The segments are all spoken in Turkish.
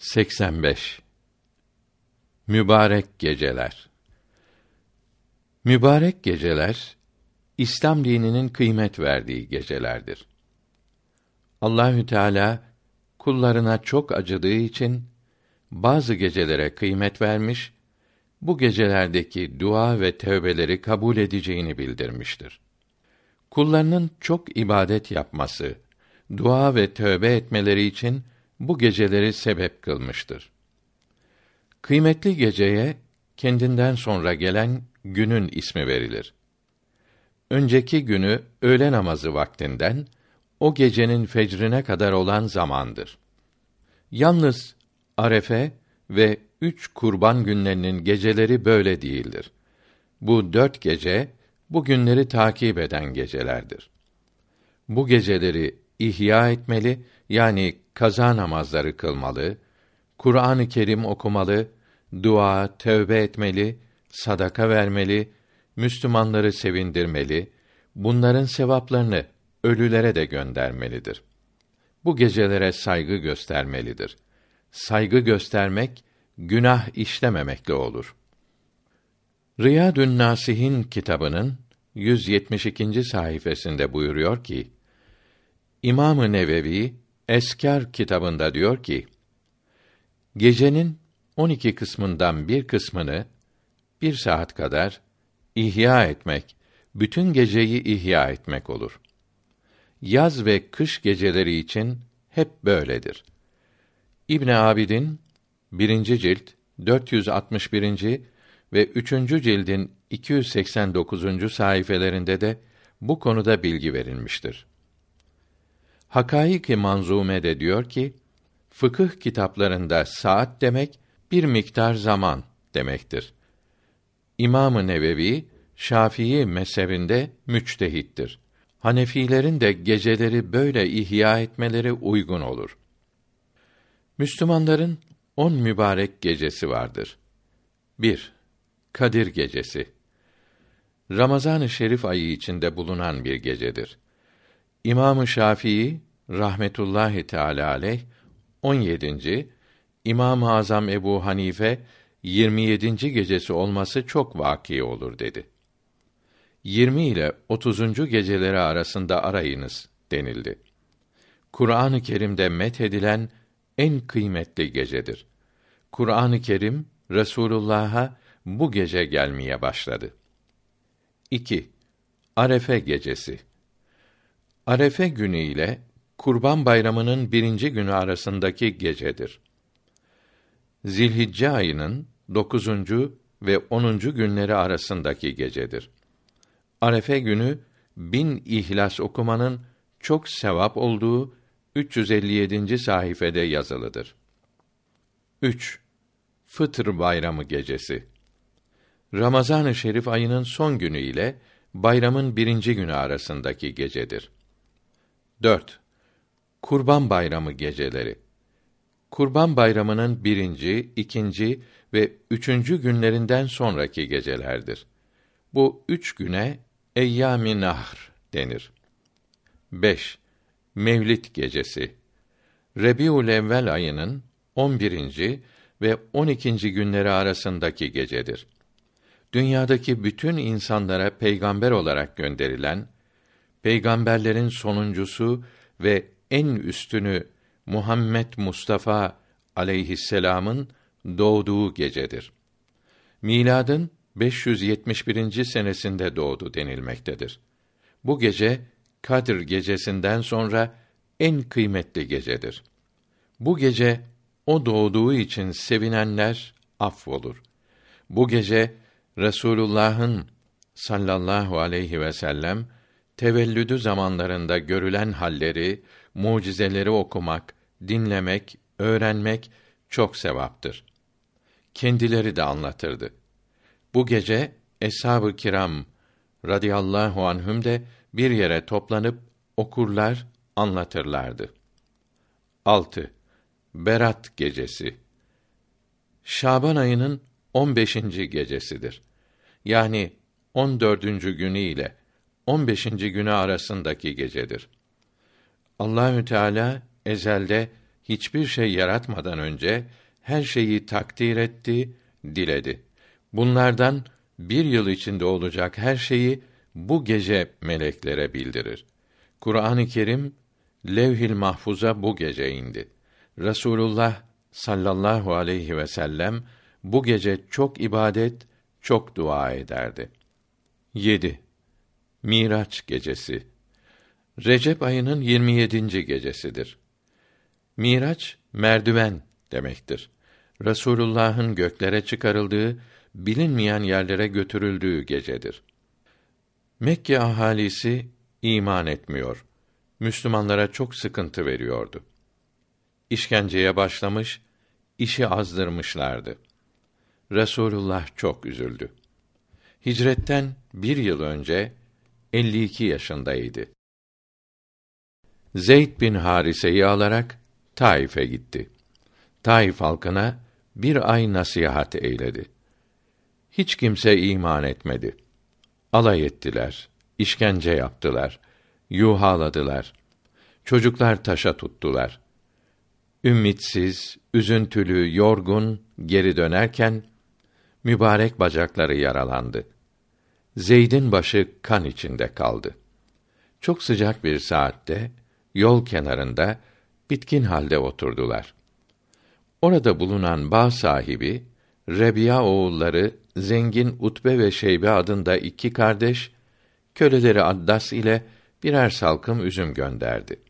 85 Mübarek geceler Mübarek geceler İslam dininin kıymet verdiği gecelerdir. Allahü Teala kullarına çok acıdığı için bazı gecelere kıymet vermiş, bu gecelerdeki dua ve tövbeleri kabul edeceğini bildirmiştir. Kullarının çok ibadet yapması, dua ve tövbe etmeleri için bu geceleri sebep kılmıştır. Kıymetli geceye kendinden sonra gelen günün ismi verilir. Önceki günü öğle namazı vaktinden o gecenin fecrine kadar olan zamandır. Yalnız Arefe ve üç kurban günlerinin geceleri böyle değildir. Bu dört gece, bu günleri takip eden gecelerdir. Bu geceleri ihya etmeli, yani kaza namazları kılmalı, Kur'an-ı Kerim okumalı, dua, tövbe etmeli, sadaka vermeli, Müslümanları sevindirmeli, bunların sevaplarını ölülere de göndermelidir. Bu gecelere saygı göstermelidir. Saygı göstermek günah işlememekle olur. Riyadün Nasihin kitabının 172. sayfasında buyuruyor ki: İmam-ı Nevevi Eskar kitabında diyor ki: Gecenin 12 kısmından bir kısmını bir saat kadar ihya etmek, bütün geceyi ihya etmek olur. Yaz ve kış geceleri için hep böyledir. İbn Abidin 1. cilt 461. ve 3. cildin 289. sayfelerinde de bu konuda bilgi verilmiştir. Hakaik-i Manzume de diyor ki, fıkıh kitaplarında saat demek bir miktar zaman demektir. İmam-ı Nevevi Şafii mezhebinde müçtehittir. Hanefilerin de geceleri böyle ihya etmeleri uygun olur. Müslümanların on mübarek gecesi vardır. 1. Kadir Gecesi. Ramazan-ı Şerif ayı içinde bulunan bir gecedir. İmam-ı Şafii rahmetullahi teala aleyh 17. İmam-ı Azam Ebu Hanife 27. gecesi olması çok vaki olur dedi. 20 ile 30. geceleri arasında arayınız denildi. Kur'an-ı Kerim'de met edilen en kıymetli gecedir. Kur'an-ı Kerim Resulullah'a bu gece gelmeye başladı. 2. Arefe gecesi. Arefe günü ile Kurban Bayramı'nın birinci günü arasındaki gecedir. Zilhicce ayının dokuzuncu ve onuncu günleri arasındaki gecedir. Arefe günü bin ihlas okumanın çok sevap olduğu 357. sayfede yazılıdır. 3. Fıtır Bayramı gecesi. Ramazan-ı Şerif ayının son günü ile bayramın birinci günü arasındaki gecedir. 4. Kurban Bayramı geceleri. Kurban Bayramı'nın birinci, ikinci ve üçüncü günlerinden sonraki gecelerdir. Bu üç güne Eyyâm-i Nahr denir. 5. Mevlid gecesi. Rebiul Evvel ayının 11. ve 12. günleri arasındaki gecedir. Dünyadaki bütün insanlara peygamber olarak gönderilen peygamberlerin sonuncusu ve en üstünü Muhammed Mustafa aleyhisselam'ın doğduğu gecedir. Miladın 571. senesinde doğdu denilmektedir. Bu gece Kadir gecesinden sonra en kıymetli gecedir. Bu gece o doğduğu için sevinenler affolur. Bu gece Resulullah'ın sallallahu aleyhi ve sellem tevellüdü zamanlarında görülen halleri, mucizeleri okumak, dinlemek, öğrenmek çok sevaptır. Kendileri de anlatırdı. Bu gece eshab-ı kiram radıyallahu anhüm de bir yere toplanıp okurlar, anlatırlardı. 6. Berat gecesi. Şaban ayının 15. gecesidir. Yani 14. günü ile 15. günü arasındaki gecedir. Allahü Teala ezelde hiçbir şey yaratmadan önce her şeyi takdir etti, diledi. Bunlardan bir yıl içinde olacak her şeyi bu gece meleklere bildirir. Kur'an-ı Kerim Levhil Mahfuz'a bu gece indi. Resulullah sallallahu aleyhi ve sellem bu gece çok ibadet, çok dua ederdi. 7. Miraç gecesi. Recep ayının 27. gecesidir. Miraç merdiven demektir. Resulullah'ın göklere çıkarıldığı, bilinmeyen yerlere götürüldüğü gecedir. Mekke ahalisi iman etmiyor. Müslümanlara çok sıkıntı veriyordu. İşkenceye başlamış, işi azdırmışlardı. Resulullah çok üzüldü. Hicretten bir yıl önce 52 yaşındaydı. Zeyd bin Harise'yi alarak Taif'e gitti. Taif halkına bir ay nasihat eyledi. Hiç kimse iman etmedi. Alay ettiler, işkence yaptılar, yuhaladılar. Çocuklar taşa tuttular. Ümitsiz, üzüntülü, yorgun geri dönerken mübarek bacakları yaralandı. Zeyd'in başı kan içinde kaldı. Çok sıcak bir saatte yol kenarında bitkin halde oturdular. Orada bulunan bağ sahibi Rebiya oğulları zengin Utbe ve Şeybe adında iki kardeş köleleri Addas ile birer salkım üzüm gönderdi.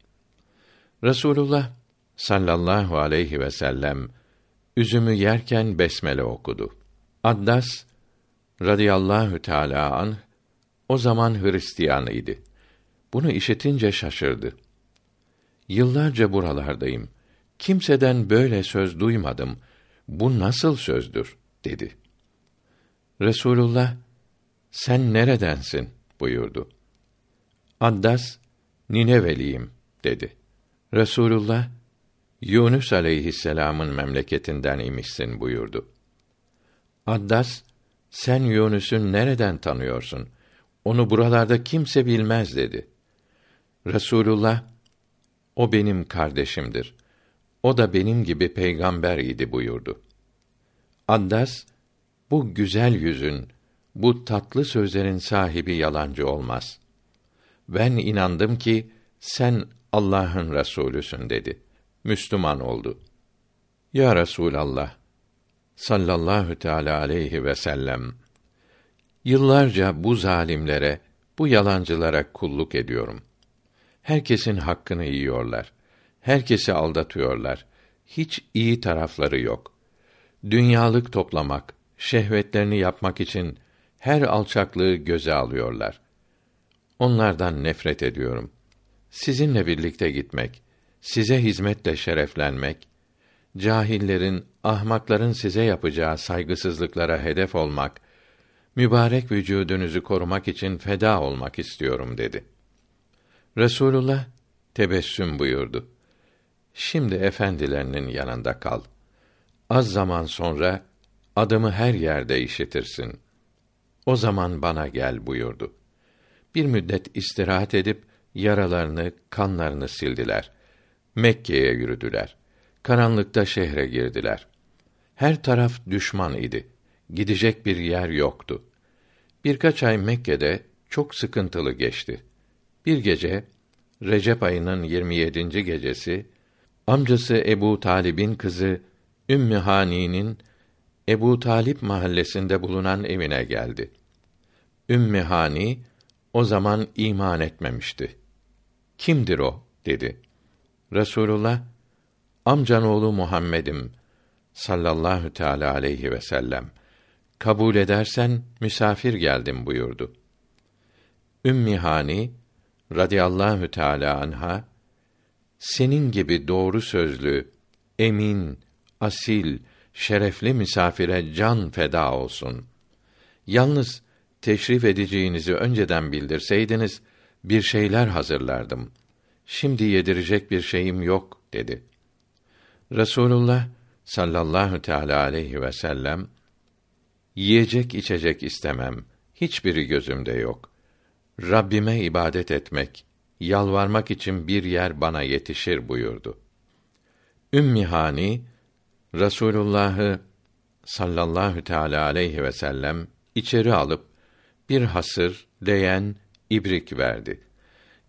Resulullah sallallahu aleyhi ve sellem üzümü yerken besmele okudu. Addas radıyallahu teala an o zaman Hristiyanıydı. Bunu işitince şaşırdı. Yıllarca buralardayım. Kimseden böyle söz duymadım. Bu nasıl sözdür? dedi. Resulullah sen neredensin buyurdu. Addas Nineveliyim dedi. Resulullah Yunus aleyhisselamın memleketinden imişsin buyurdu. Addas sen Yunus'u nereden tanıyorsun? Onu buralarda kimse bilmez dedi. Resulullah o benim kardeşimdir. O da benim gibi peygamber idi buyurdu. Addas bu güzel yüzün, bu tatlı sözlerin sahibi yalancı olmaz. Ben inandım ki sen Allah'ın Resulüsün dedi. Müslüman oldu. Ya Resulallah sallallahu teala aleyhi ve sellem yıllarca bu zalimlere, bu yalancılara kulluk ediyorum. Herkesin hakkını yiyorlar. Herkesi aldatıyorlar. Hiç iyi tarafları yok. Dünyalık toplamak, şehvetlerini yapmak için her alçaklığı göze alıyorlar. Onlardan nefret ediyorum. Sizinle birlikte gitmek, size hizmetle şereflenmek, cahillerin, ahmakların size yapacağı saygısızlıklara hedef olmak, mübarek vücudunuzu korumak için feda olmak istiyorum dedi. Resulullah tebessüm buyurdu. Şimdi efendilerinin yanında kal. Az zaman sonra adımı her yerde işitirsin. O zaman bana gel buyurdu. Bir müddet istirahat edip yaralarını, kanlarını sildiler. Mekke'ye yürüdüler. Karanlıkta şehre girdiler. Her taraf düşman idi. Gidecek bir yer yoktu. Birkaç ay Mekke'de çok sıkıntılı geçti. Bir gece Recep ayının 27. gecesi amcası Ebu Talib'in kızı Ümmü Hani'nin Ebu Talip mahallesinde bulunan evine geldi. Ümmü Hani o zaman iman etmemişti. Kimdir o? dedi. Resulullah amcan oğlu Muhammed'im sallallahu teala aleyhi ve sellem kabul edersen misafir geldim buyurdu. Ümmi Hani radıyallahu teala anha senin gibi doğru sözlü, emin, asil, şerefli misafire can feda olsun. Yalnız teşrif edeceğinizi önceden bildirseydiniz bir şeyler hazırlardım. Şimdi yedirecek bir şeyim yok dedi. Resulullah sallallahu teala aleyhi ve sellem yiyecek içecek istemem. Hiçbiri gözümde yok. Rabbime ibadet etmek, yalvarmak için bir yer bana yetişir buyurdu. Ümmi Hani Rasulullah'ı sallallahu teala aleyhi ve sellem içeri alıp bir hasır, leğen, ibrik verdi.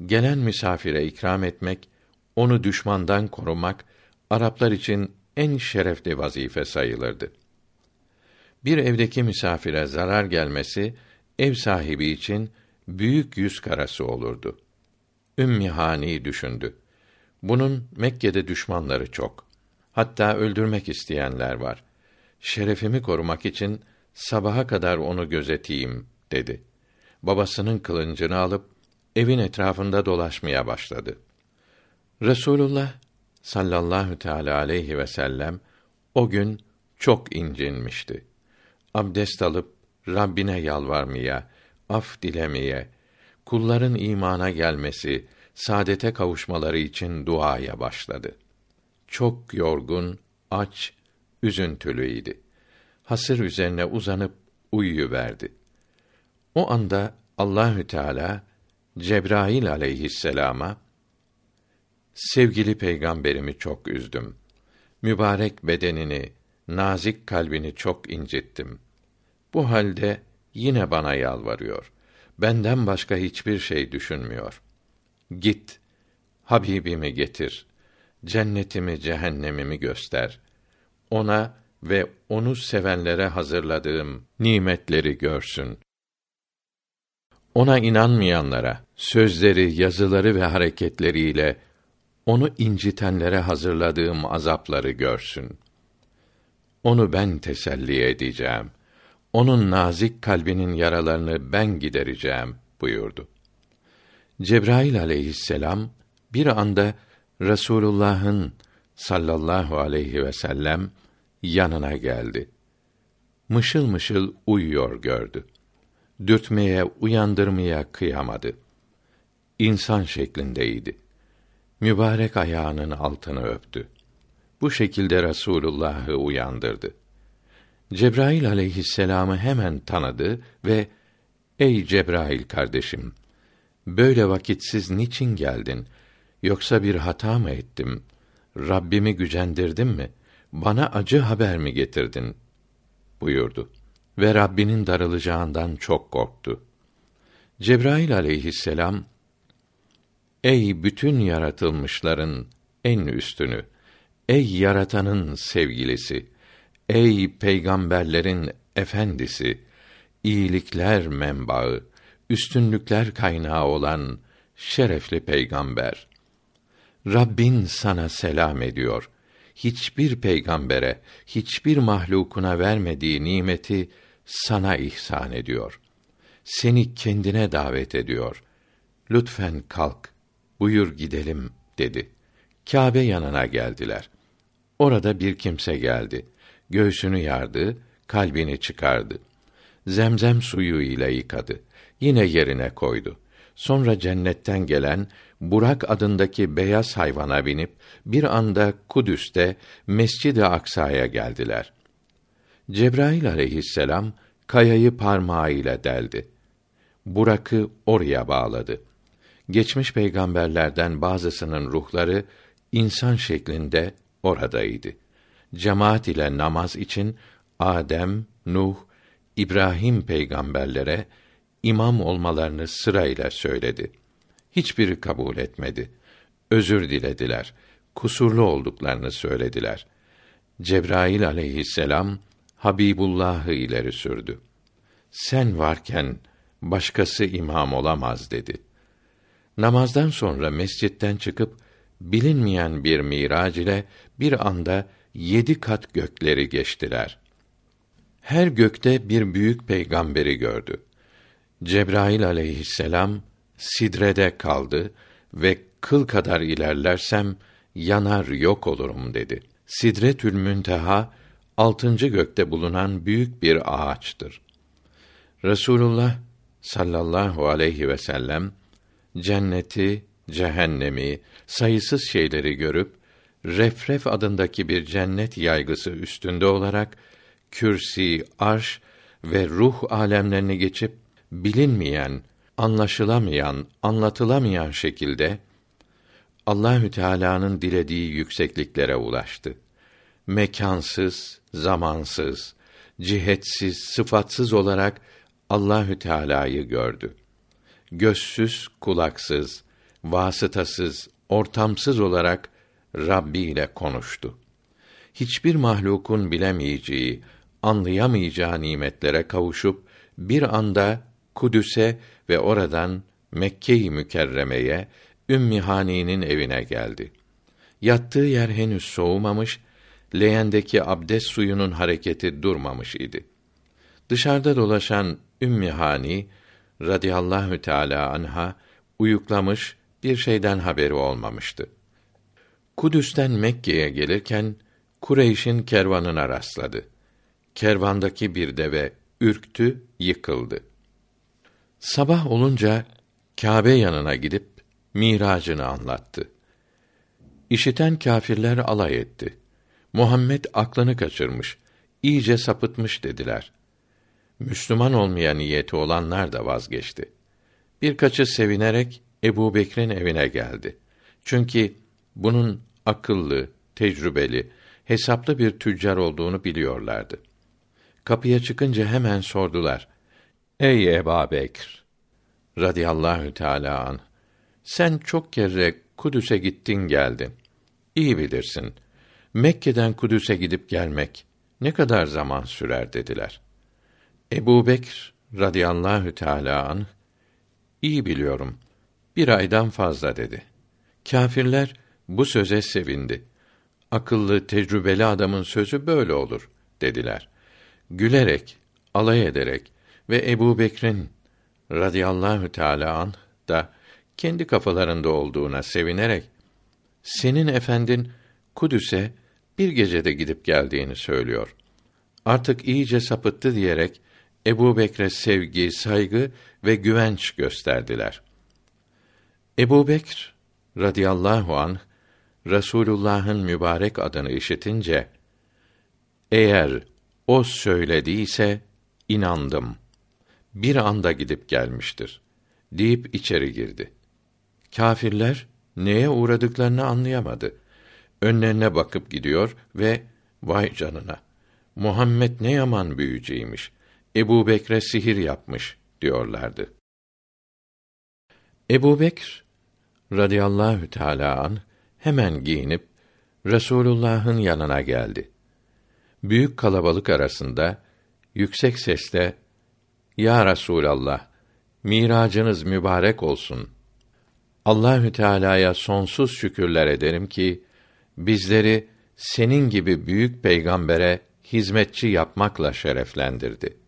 Gelen misafire ikram etmek, onu düşmandan korumak Araplar için en şerefli vazife sayılırdı. Bir evdeki misafire zarar gelmesi ev sahibi için büyük yüz karası olurdu. Ümmi Hani düşündü. Bunun Mekke'de düşmanları çok. Hatta öldürmek isteyenler var. Şerefimi korumak için sabaha kadar onu gözeteyim dedi. Babasının kılıncını alıp evin etrafında dolaşmaya başladı. Resulullah sallallahu teala aleyhi ve sellem o gün çok incinmişti. Abdest alıp Rabbine yalvarmaya, af dilemeye, kulların imana gelmesi, saadete kavuşmaları için duaya başladı. Çok yorgun, aç, üzüntülüydi. Hasır üzerine uzanıp uyuyuverdi. O anda Allahü Teala Cebrail aleyhisselama sevgili peygamberimi çok üzdüm. Mübarek bedenini, nazik kalbini çok incittim. Bu halde yine bana yalvarıyor. Benden başka hiçbir şey düşünmüyor. Git, Habibimi getir. Cennetimi, cehennemimi göster. Ona ve onu sevenlere hazırladığım nimetleri görsün. Ona inanmayanlara sözleri, yazıları ve hareketleriyle onu incitenlere hazırladığım azapları görsün. Onu ben teselli edeceğim. Onun nazik kalbinin yaralarını ben gidereceğim buyurdu. Cebrail aleyhisselam bir anda Resulullah'ın sallallahu aleyhi ve sellem yanına geldi. Mışıl mışıl uyuyor gördü. Dürtmeye, uyandırmaya kıyamadı. İnsan şeklindeydi. Mübarek ayağının altını öptü. Bu şekilde Resulullah'ı uyandırdı. Cebrail aleyhisselamı hemen tanıdı ve Ey Cebrail kardeşim, böyle vakitsiz niçin geldin? Yoksa bir hata mı ettim? Rabbimi gücendirdim mi? Bana acı haber mi getirdin? buyurdu. Ve Rabbinin darılacağından çok korktu. Cebrail aleyhisselam, Ey bütün yaratılmışların en üstünü, ey yaratanın sevgilisi, ey peygamberlerin efendisi, iyilikler menbaı, üstünlükler kaynağı olan şerefli peygamber. Rabbin sana selam ediyor. Hiçbir peygambere, hiçbir mahlukuna vermediği nimeti sana ihsan ediyor. Seni kendine davet ediyor. Lütfen kalk, buyur gidelim dedi. Kâbe yanına geldiler. Orada bir kimse geldi. Göğsünü yardı, kalbini çıkardı. Zemzem suyu ile yıkadı. Yine yerine koydu. Sonra cennetten gelen Burak adındaki beyaz hayvana binip bir anda Kudüs'te Mescid-i Aksa'ya geldiler. Cebrail aleyhisselam kayayı parmağıyla deldi. Burak'ı oraya bağladı. Geçmiş peygamberlerden bazısının ruhları insan şeklinde oradaydı. Cemaat ile namaz için Adem, Nuh, İbrahim peygamberlere imam olmalarını sırayla söyledi. Hiçbiri kabul etmedi. Özür dilediler. Kusurlu olduklarını söylediler. Cebrail aleyhisselam Habibullah'ı ileri sürdü. Sen varken başkası imam olamaz dedi. Namazdan sonra mescitten çıkıp bilinmeyen bir mirac ile bir anda yedi kat gökleri geçtiler. Her gökte bir büyük peygamberi gördü. Cebrail aleyhisselam sidrede kaldı ve kıl kadar ilerlersem yanar yok olurum dedi. Sidretül Münteha altıncı gökte bulunan büyük bir ağaçtır. Resulullah sallallahu aleyhi ve sellem cenneti, cehennemi, sayısız şeyleri görüp Refref adındaki bir cennet yaygısı üstünde olarak kürsi, arş ve ruh alemlerini geçip bilinmeyen, anlaşılamayan, anlatılamayan şekilde Allahü Teala'nın dilediği yüksekliklere ulaştı. Mekansız, zamansız, cihetsiz, sıfatsız olarak Allahü Teala'yı gördü. Gözsüz, kulaksız, vasıtasız, ortamsız olarak Rabbi ile konuştu. Hiçbir mahlukun bilemeyeceği, anlayamayacağı nimetlere kavuşup bir anda Kudüs'e ve oradan Mekke-i Mükerreme'ye Ümmi Hani'nin evine geldi. Yattığı yer henüz soğumamış, leğendeki abdest suyunun hareketi durmamış idi. Dışarıda dolaşan Ümmi Hani radıyallahu teala anha uyuklamış, bir şeyden haberi olmamıştı. Kudüs'ten Mekke'ye gelirken Kureyş'in kervanına rastladı. Kervandaki bir deve ürktü, yıkıldı. Sabah olunca Kâbe yanına gidip miracını anlattı. İşiten kâfirler alay etti. Muhammed aklını kaçırmış, iyice sapıtmış dediler. Müslüman olmaya niyeti olanlar da vazgeçti. Birkaçı sevinerek Ebu Bekir'in evine geldi. Çünkü bunun akıllı, tecrübeli, hesaplı bir tüccar olduğunu biliyorlardı. Kapıya çıkınca hemen sordular. Ey Ebu Bekir! radıyallahu teâlâ an, sen çok kere Kudüs'e gittin geldin. İyi bilirsin. Mekke'den Kudüs'e gidip gelmek ne kadar zaman sürer dediler. Ebu Bekr radıyallahu teâlâ anh, iyi biliyorum, bir aydan fazla dedi. Kâfirler bu söze sevindi. Akıllı, tecrübeli adamın sözü böyle olur, dediler. Gülerek, alay ederek ve Ebu Bekr'in radıyallahu teâlâ anh da kendi kafalarında olduğuna sevinerek, senin efendin Kudüs'e bir gecede gidip geldiğini söylüyor. Artık iyice sapıttı diyerek Ebu Bekre sevgi, saygı ve güvenç gösterdiler. Ebu Bekr radıyallahu anh Resulullah'ın mübarek adını işitince eğer o söylediyse inandım. Bir anda gidip gelmiştir deyip içeri girdi. Kâfirler neye uğradıklarını anlayamadı. Önlerine bakıp gidiyor ve vay canına Muhammed ne yaman büyücüymüş. Ebu Bekre sihir yapmış diyorlardı. Ebu Bekr radıyallahu teâlâ an hemen giyinip Resulullah'ın yanına geldi. Büyük kalabalık arasında yüksek sesle Ya Resulallah miracınız mübarek olsun. Allahü Teala'ya sonsuz şükürler ederim ki bizleri senin gibi büyük peygambere hizmetçi yapmakla şereflendirdi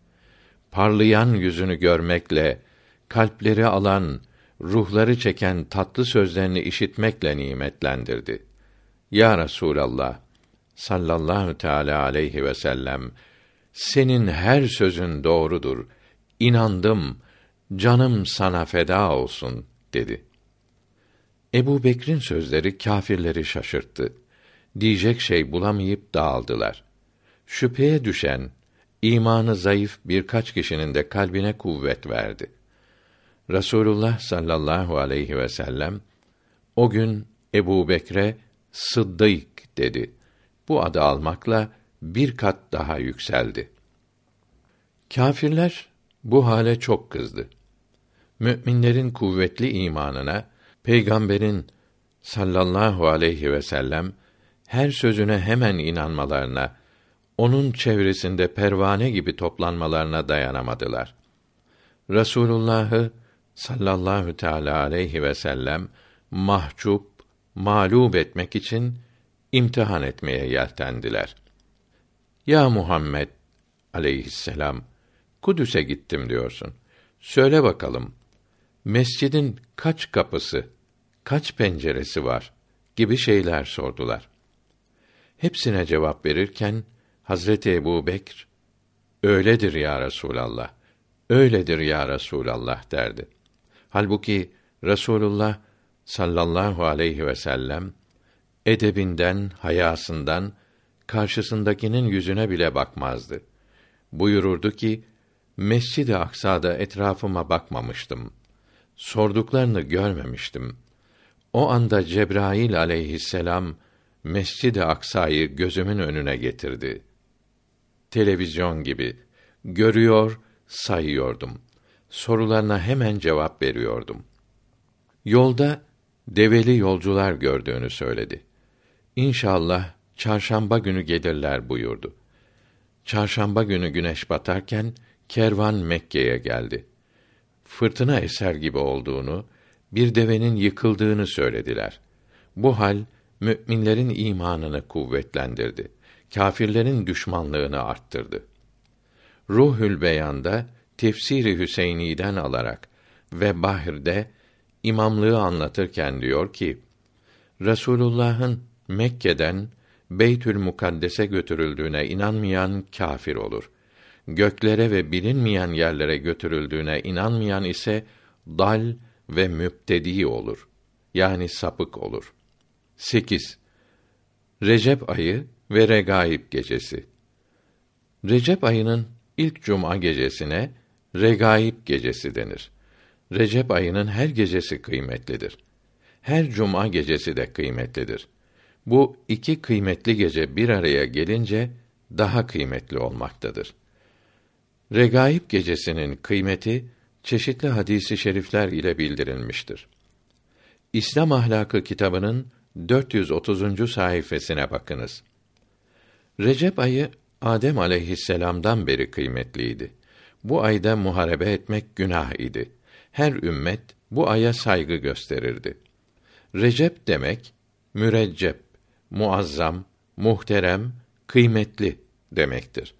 parlayan yüzünü görmekle, kalpleri alan, ruhları çeken tatlı sözlerini işitmekle nimetlendirdi. Ya Resulallah sallallahu teala aleyhi ve sellem senin her sözün doğrudur. İnandım. Canım sana feda olsun dedi. Ebu Bekir'in sözleri kâfirleri şaşırttı. Diyecek şey bulamayıp dağıldılar. Şüpheye düşen imanı zayıf birkaç kişinin de kalbine kuvvet verdi. Rasulullah sallallahu aleyhi ve sellem o gün Ebu Bekre Sıddık dedi. Bu adı almakla bir kat daha yükseldi. Kâfirler bu hale çok kızdı. Müminlerin kuvvetli imanına, peygamberin sallallahu aleyhi ve sellem her sözüne hemen inanmalarına onun çevresinde pervane gibi toplanmalarına dayanamadılar. Resulullah'ı sallallahu teala aleyhi ve sellem mahcup, mağlup etmek için imtihan etmeye yeltendiler. Ya Muhammed aleyhisselam Kudüs'e gittim diyorsun. Söyle bakalım. Mescidin kaç kapısı, kaç penceresi var gibi şeyler sordular. Hepsine cevap verirken Hazreti Ebu Bekr, öyledir ya Resûlallah, öyledir ya Resûlallah derdi. Halbuki Resulullah sallallahu aleyhi ve sellem edebinden, hayasından karşısındakinin yüzüne bile bakmazdı. Buyururdu ki: Mescid-i Aksa'da etrafıma bakmamıştım. Sorduklarını görmemiştim. O anda Cebrail aleyhisselam Mescid-i Aksa'yı gözümün önüne getirdi. Televizyon gibi görüyor, sayıyordum. Sorularına hemen cevap veriyordum. Yolda develi yolcular gördüğünü söyledi. İnşallah çarşamba günü gelirler buyurdu. Çarşamba günü güneş batarken kervan Mekke'ye geldi. Fırtına eser gibi olduğunu, bir devenin yıkıldığını söylediler. Bu hal müminlerin imanını kuvvetlendirdi. Kâfirlerin düşmanlığını arttırdı. Ruhül Beyan'da tefsiri Hüseyni'den alarak ve Bahir'de imamlığı anlatırken diyor ki Resulullah'ın Mekke'den Beytül Mukaddes'e götürüldüğüne inanmayan kâfir olur. Göklere ve bilinmeyen yerlere götürüldüğüne inanmayan ise dal ve müptedi olur. Yani sapık olur. 8. Recep ayı ve Regaib gecesi. Recep ayının ilk cuma gecesine Regaib gecesi denir. Recep ayının her gecesi kıymetlidir. Her cuma gecesi de kıymetlidir. Bu iki kıymetli gece bir araya gelince daha kıymetli olmaktadır. Regaib gecesinin kıymeti çeşitli hadisi şerifler ile bildirilmiştir. İslam ahlakı kitabının 430. sayfasına bakınız. Recep ayı Adem aleyhisselam'dan beri kıymetliydi. Bu ayda muharebe etmek günah idi. Her ümmet bu aya saygı gösterirdi. Recep demek müreccep, muazzam, muhterem, kıymetli demektir.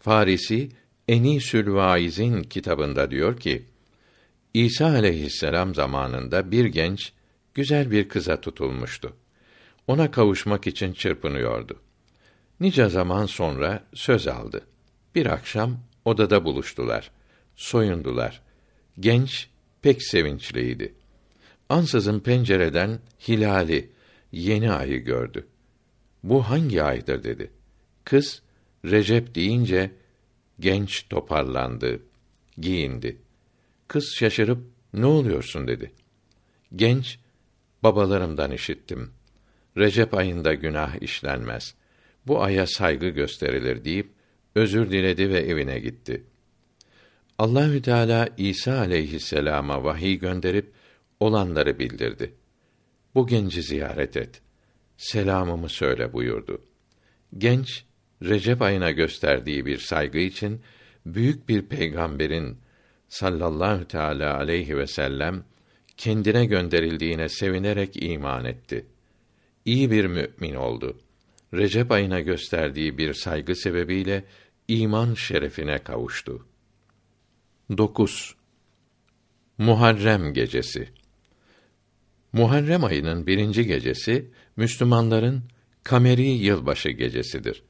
Farisi Enisül Vaiz'in kitabında diyor ki: İsa aleyhisselam zamanında bir genç güzel bir kıza tutulmuştu. Ona kavuşmak için çırpınıyordu. Nice zaman sonra söz aldı. Bir akşam odada buluştular. Soyundular. Genç pek sevinçliydi. Ansızın pencereden hilali, yeni ayı gördü. Bu hangi aydır dedi. Kız Recep deyince genç toparlandı, giyindi. Kız şaşırıp ne oluyorsun dedi. Genç babalarımdan işittim. Recep ayında günah işlenmez. Bu aya saygı gösterilir deyip özür diledi ve evine gitti. Allahü Teala İsa aleyhisselama vahiy gönderip olanları bildirdi. Bu genci ziyaret et. Selamımı söyle buyurdu. Genç Recep ayına gösterdiği bir saygı için büyük bir peygamberin sallallahu teala aleyhi ve sellem kendine gönderildiğine sevinerek iman etti. İyi bir mümin oldu. Recep ayına gösterdiği bir saygı sebebiyle iman şerefine kavuştu. 9. Muharrem gecesi. Muharrem ayının birinci gecesi Müslümanların kameri yılbaşı gecesidir.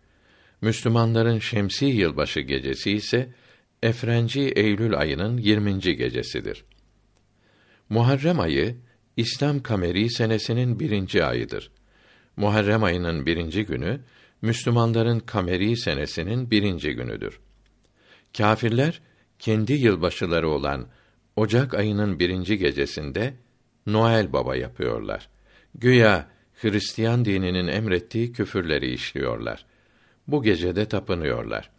Müslümanların şemsi yılbaşı gecesi ise Efrenci Eylül ayının 20. gecesidir. Muharrem ayı İslam kameri senesinin birinci ayıdır. Muharrem ayının birinci günü Müslümanların kameri senesinin birinci günüdür. Kâfirler kendi yılbaşıları olan Ocak ayının birinci gecesinde Noel Baba yapıyorlar. Güya Hristiyan dininin emrettiği küfürleri işliyorlar. Bu gecede tapınıyorlar.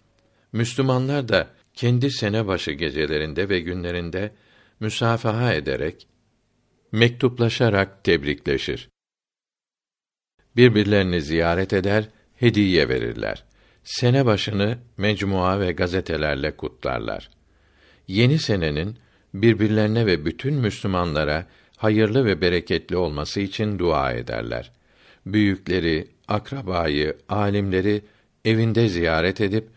Müslümanlar da kendi sene başı gecelerinde ve günlerinde müsafaha ederek mektuplaşarak tebrikleşir. Birbirlerini ziyaret eder, hediye verirler. Sene başını mecmua ve gazetelerle kutlarlar. Yeni senenin birbirlerine ve bütün Müslümanlara hayırlı ve bereketli olması için dua ederler. Büyükleri, akrabayı, alimleri evinde ziyaret edip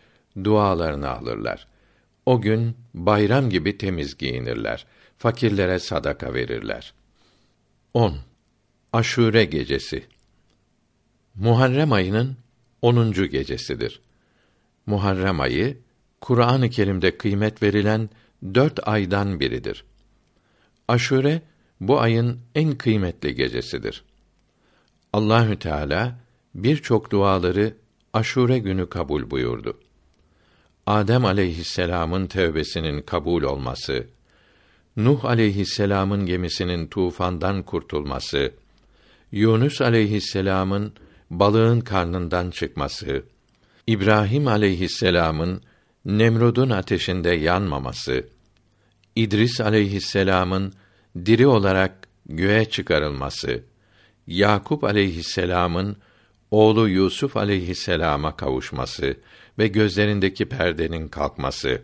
dualarını alırlar. O gün bayram gibi temiz giyinirler. Fakirlere sadaka verirler. 10. Aşure gecesi. Muharrem ayının 10. gecesidir. Muharrem ayı Kur'an-ı Kerim'de kıymet verilen dört aydan biridir. Aşure bu ayın en kıymetli gecesidir. Allahü Teala birçok duaları Aşure günü kabul buyurdu. Adem aleyhisselam'ın tevbesinin kabul olması, Nuh aleyhisselam'ın gemisinin tufandan kurtulması, Yunus aleyhisselam'ın balığın karnından çıkması, İbrahim aleyhisselam'ın Nemrud'un ateşinde yanmaması, İdris aleyhisselam'ın diri olarak göğe çıkarılması, Yakup aleyhisselam'ın oğlu Yusuf aleyhisselama kavuşması ve gözlerindeki perdenin kalkması,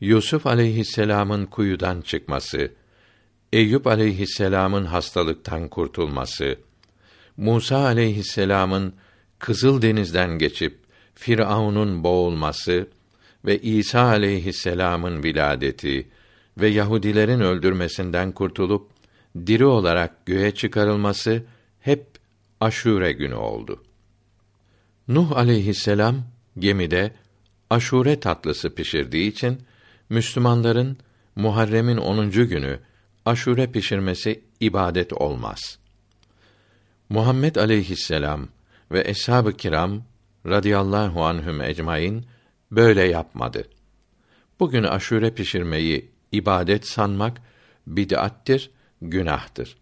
Yusuf aleyhisselam'ın kuyudan çıkması, Eyüp aleyhisselam'ın hastalıktan kurtulması, Musa aleyhisselam'ın Kızıl Deniz'den geçip Firavun'un boğulması ve İsa aleyhisselam'ın viladeti ve Yahudilerin öldürmesinden kurtulup diri olarak göğe çıkarılması hep Aşure günü oldu. Nuh aleyhisselam gemide aşure tatlısı pişirdiği için Müslümanların Muharrem'in 10. günü aşure pişirmesi ibadet olmaz. Muhammed aleyhisselam ve eshab-ı kiram radıyallahu anhüm ecmaîn böyle yapmadı. Bugün aşure pişirmeyi ibadet sanmak bid'attir, günahtır.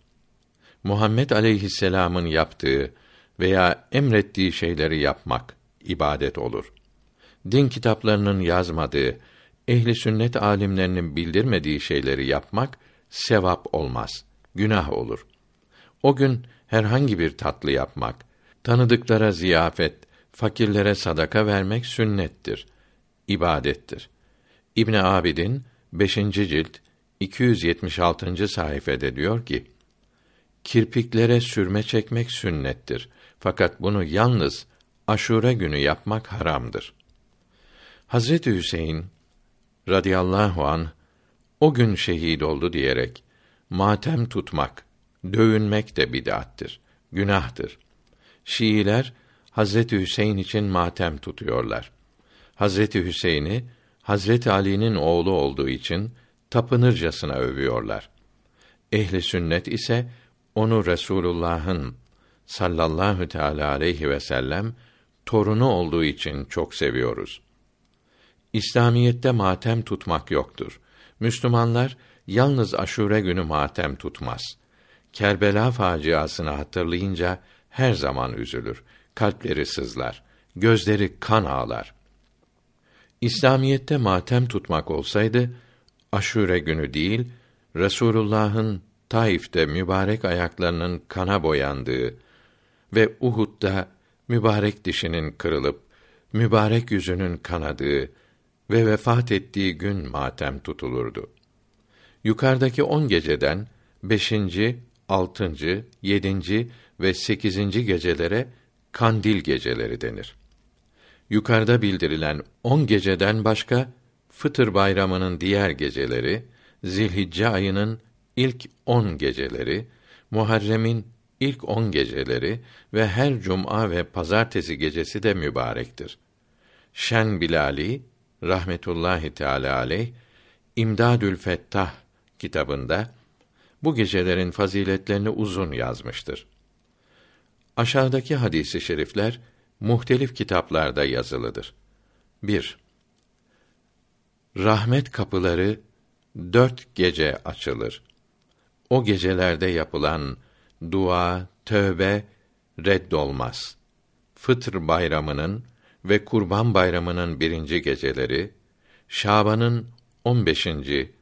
Muhammed aleyhisselam'ın yaptığı veya emrettiği şeyleri yapmak ibadet olur. Din kitaplarının yazmadığı, ehli sünnet alimlerinin bildirmediği şeyleri yapmak sevap olmaz, günah olur. O gün herhangi bir tatlı yapmak, tanıdıklara ziyafet, fakirlere sadaka vermek sünnettir, ibadettir. İbn Abidin 5. cilt 276. sayfede diyor ki: Kirpiklere sürme çekmek sünnettir. Fakat bunu yalnız Aşure günü yapmak haramdır. Hazreti Hüseyin radıyallahu an o gün şehit oldu diyerek matem tutmak, dövünmek de bid'attir, günahtır. Şiiler Hazreti Hüseyin için matem tutuyorlar. Hazreti Hüseyin'i Hazreti Ali'nin oğlu olduğu için tapınırcasına övüyorlar. Ehli sünnet ise onu Resulullah'ın sallallahu teala aleyhi ve sellem torunu olduğu için çok seviyoruz. İslamiyette matem tutmak yoktur. Müslümanlar yalnız Aşure günü matem tutmaz. Kerbela faciasını hatırlayınca her zaman üzülür. Kalpleri sızlar, gözleri kan ağlar. İslamiyette matem tutmak olsaydı Aşure günü değil, Resulullah'ın Taif'te mübarek ayaklarının kana boyandığı ve Uhud'da mübarek dişinin kırılıp mübarek yüzünün kanadığı ve vefat ettiği gün matem tutulurdu. Yukarıdaki on geceden beşinci, altıncı, yedinci ve sekizinci gecelere kandil geceleri denir. Yukarıda bildirilen on geceden başka Fıtır bayramının diğer geceleri, Zilhicce ayının ilk on geceleri, Muharrem'in ilk on geceleri ve her cuma ve pazartesi gecesi de mübarektir. Şen Bilali rahmetullahi teala aleyh İmdadül Fettah kitabında bu gecelerin faziletlerini uzun yazmıştır. Aşağıdaki hadisi şerifler muhtelif kitaplarda yazılıdır. 1. Rahmet kapıları dört gece açılır. O gecelerde yapılan dua, tövbe reddolmaz. Fıtr bayramının ve Kurban bayramının birinci geceleri, Şaban'ın on beşinci,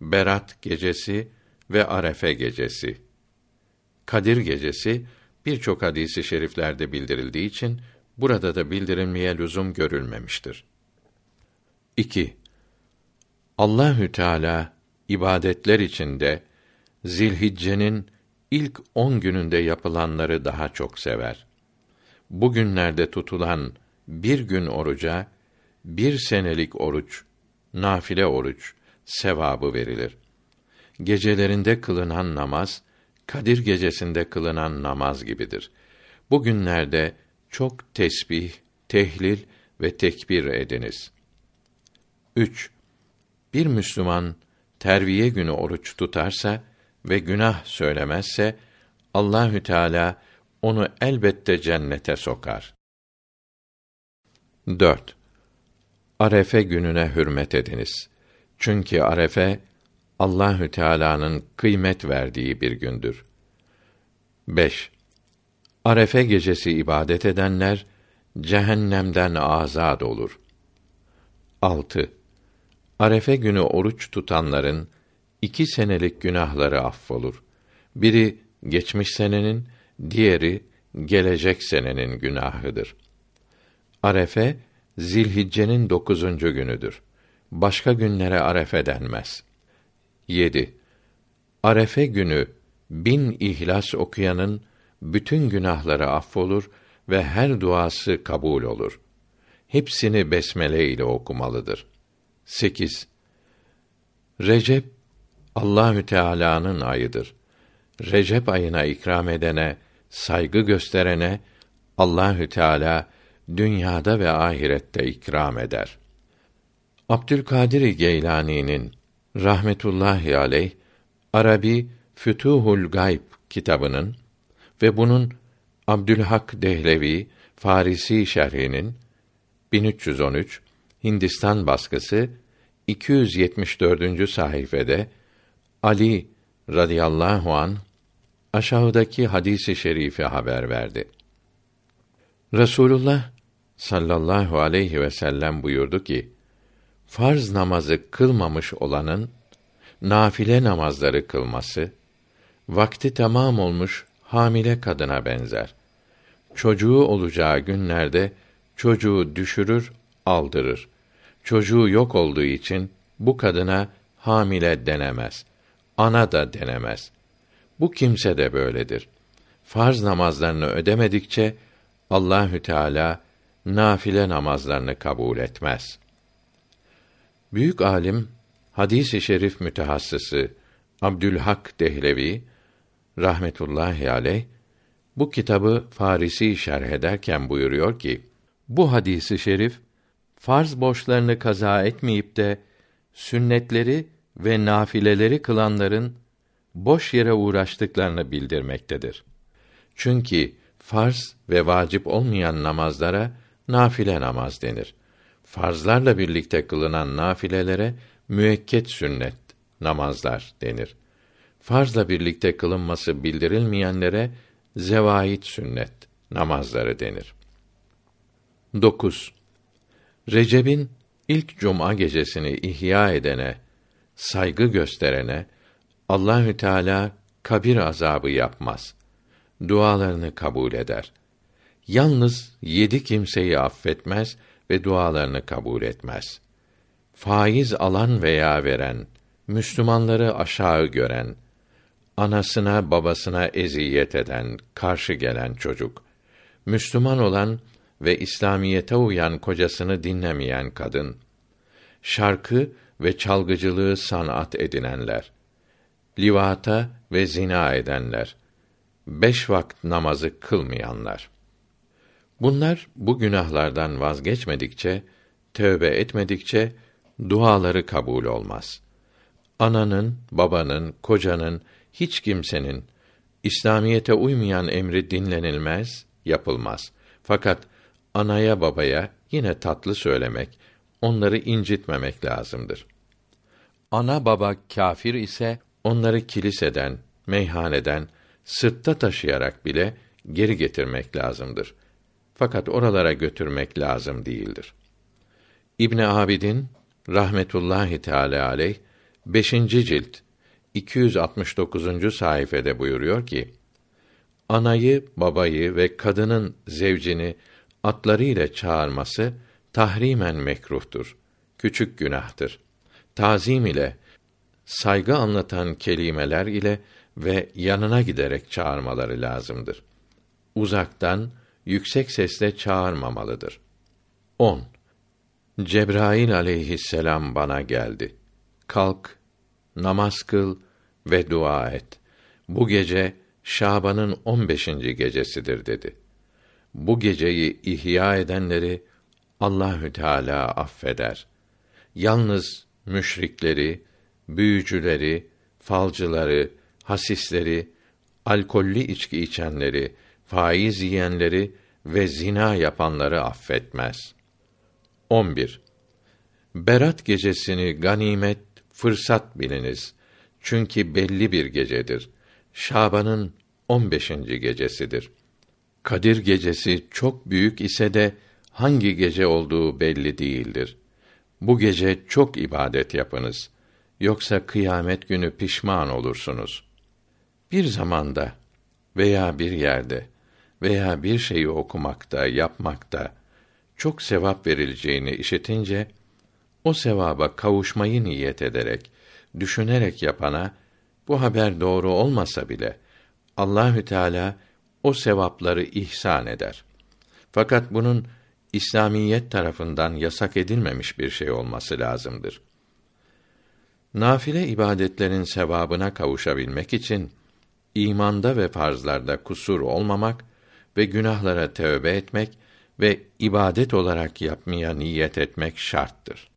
Berat gecesi ve Arefe gecesi. Kadir gecesi birçok hadisi şeriflerde bildirildiği için burada da bildirilmeye lüzum görülmemiştir. 2. Allahü Teala ibadetler içinde Zilhicce'nin ilk on gününde yapılanları daha çok sever. Bu günlerde tutulan bir gün oruca bir senelik oruç, nafile oruç sevabı verilir. Gecelerinde kılınan namaz Kadir gecesinde kılınan namaz gibidir. Bu günlerde çok tesbih, tehlil ve tekbir ediniz. 3. Bir Müslüman terviye günü oruç tutarsa ve günah söylemezse Allahü Teala onu elbette cennete sokar. 4. Arefe gününe hürmet ediniz. Çünkü Arefe Allahü Teala'nın kıymet verdiği bir gündür. 5. Arefe gecesi ibadet edenler cehennemden azad olur. 6. Arefe günü oruç tutanların iki senelik günahları affolur. Biri geçmiş senenin, diğeri gelecek senenin günahıdır. Arefe Zilhicce'nin dokuzuncu günüdür. Başka günlere arefe denmez. 7. Arefe günü bin ihlas okuyanın bütün günahları affolur ve her duası kabul olur. Hepsini besmele ile okumalıdır. 8. Recep Allahü Teala'nın ayıdır. Recep ayına ikram edene, saygı gösterene Allahü Teala dünyada ve ahirette ikram eder. Abdülkadir Geylani'nin rahmetullahi aleyh Arabi Fütuhul Gayb kitabının ve bunun Abdülhak Dehlevi Farisi şerhinin 1313 Hindistan baskısı 274. sayfede Ali radıyallahu an aşağıdaki hadisi şerifi haber verdi. Resulullah sallallahu aleyhi ve sellem buyurdu ki: Farz namazı kılmamış olanın nafile namazları kılması vakti tamam olmuş hamile kadına benzer. Çocuğu olacağı günlerde çocuğu düşürür, aldırır. Çocuğu yok olduğu için bu kadına hamile denemez. Ana da denemez. Bu kimse de böyledir. Farz namazlarını ödemedikçe Allahü Teala nafile namazlarını kabul etmez. Büyük alim hadis-i şerif mütehassısı Abdülhak Dehlevi rahmetullahi aleyh bu kitabı Farisi şerh ederken buyuruyor ki bu hadisi şerif farz borçlarını kaza etmeyip de sünnetleri ve nafileleri kılanların boş yere uğraştıklarını bildirmektedir. Çünkü farz ve vacip olmayan namazlara nafile namaz denir. Farzlarla birlikte kılınan nafilelere müekket sünnet namazlar denir. Farzla birlikte kılınması bildirilmeyenlere zevait sünnet namazları denir. 9. Recep'in ilk cuma gecesini ihya edene, saygı gösterene Allahü Teala kabir azabı yapmaz. Dualarını kabul eder. Yalnız yedi kimseyi affetmez ve dualarını kabul etmez. Faiz alan veya veren, Müslümanları aşağı gören, anasına babasına eziyet eden, karşı gelen çocuk, Müslüman olan ve İslamiyete uyan kocasını dinlemeyen kadın, şarkı ve çalgıcılığı sanat edinenler, livata ve zina edenler, beş vakit namazı kılmayanlar. Bunlar bu günahlardan vazgeçmedikçe, tövbe etmedikçe duaları kabul olmaz. Ananın, babanın, kocanın, hiç kimsenin İslamiyete uymayan emri dinlenilmez, yapılmaz. Fakat anaya babaya yine tatlı söylemek, onları incitmemek lazımdır. Ana baba kâfir ise onları kiliseden, meyhaneden sırtta taşıyarak bile geri getirmek lazımdır. Fakat oralara götürmek lazım değildir. İbn Abidin rahmetullahi teala aleyh 5. cilt 269. sayfede buyuruyor ki: Anayı, babayı ve kadının zevcini atlarıyla çağırması tahrimen mekruhtur. Küçük günahtır. Tazim ile saygı anlatan kelimeler ile ve yanına giderek çağırmaları lazımdır. Uzaktan yüksek sesle çağırmamalıdır. 10. Cebrail aleyhisselam bana geldi. Kalk, namaz kıl ve dua et. Bu gece Şaban'ın 15. gecesidir dedi. Bu geceyi ihya edenleri Allahü Teala affeder. Yalnız müşrikleri, büyücüleri, falcıları, hasisleri, alkollü içki içenleri, faiz yiyenleri ve zina yapanları affetmez. 11. Berat gecesini ganimet, fırsat biliniz. Çünkü belli bir gecedir. Şaban'ın 15. gecesidir. Kadir gecesi çok büyük ise de hangi gece olduğu belli değildir. Bu gece çok ibadet yapınız. Yoksa kıyamet günü pişman olursunuz. Bir zamanda veya bir yerde veya bir şeyi okumakta, yapmakta çok sevap verileceğini işitince o sevaba kavuşmayı niyet ederek, düşünerek yapana bu haber doğru olmasa bile Allahü Teala o sevapları ihsan eder. Fakat bunun İslamiyet tarafından yasak edilmemiş bir şey olması lazımdır. Nafile ibadetlerin sevabına kavuşabilmek için imanda ve farzlarda kusur olmamak ve günahlara tövbe etmek ve ibadet olarak yapmaya niyet etmek şarttır.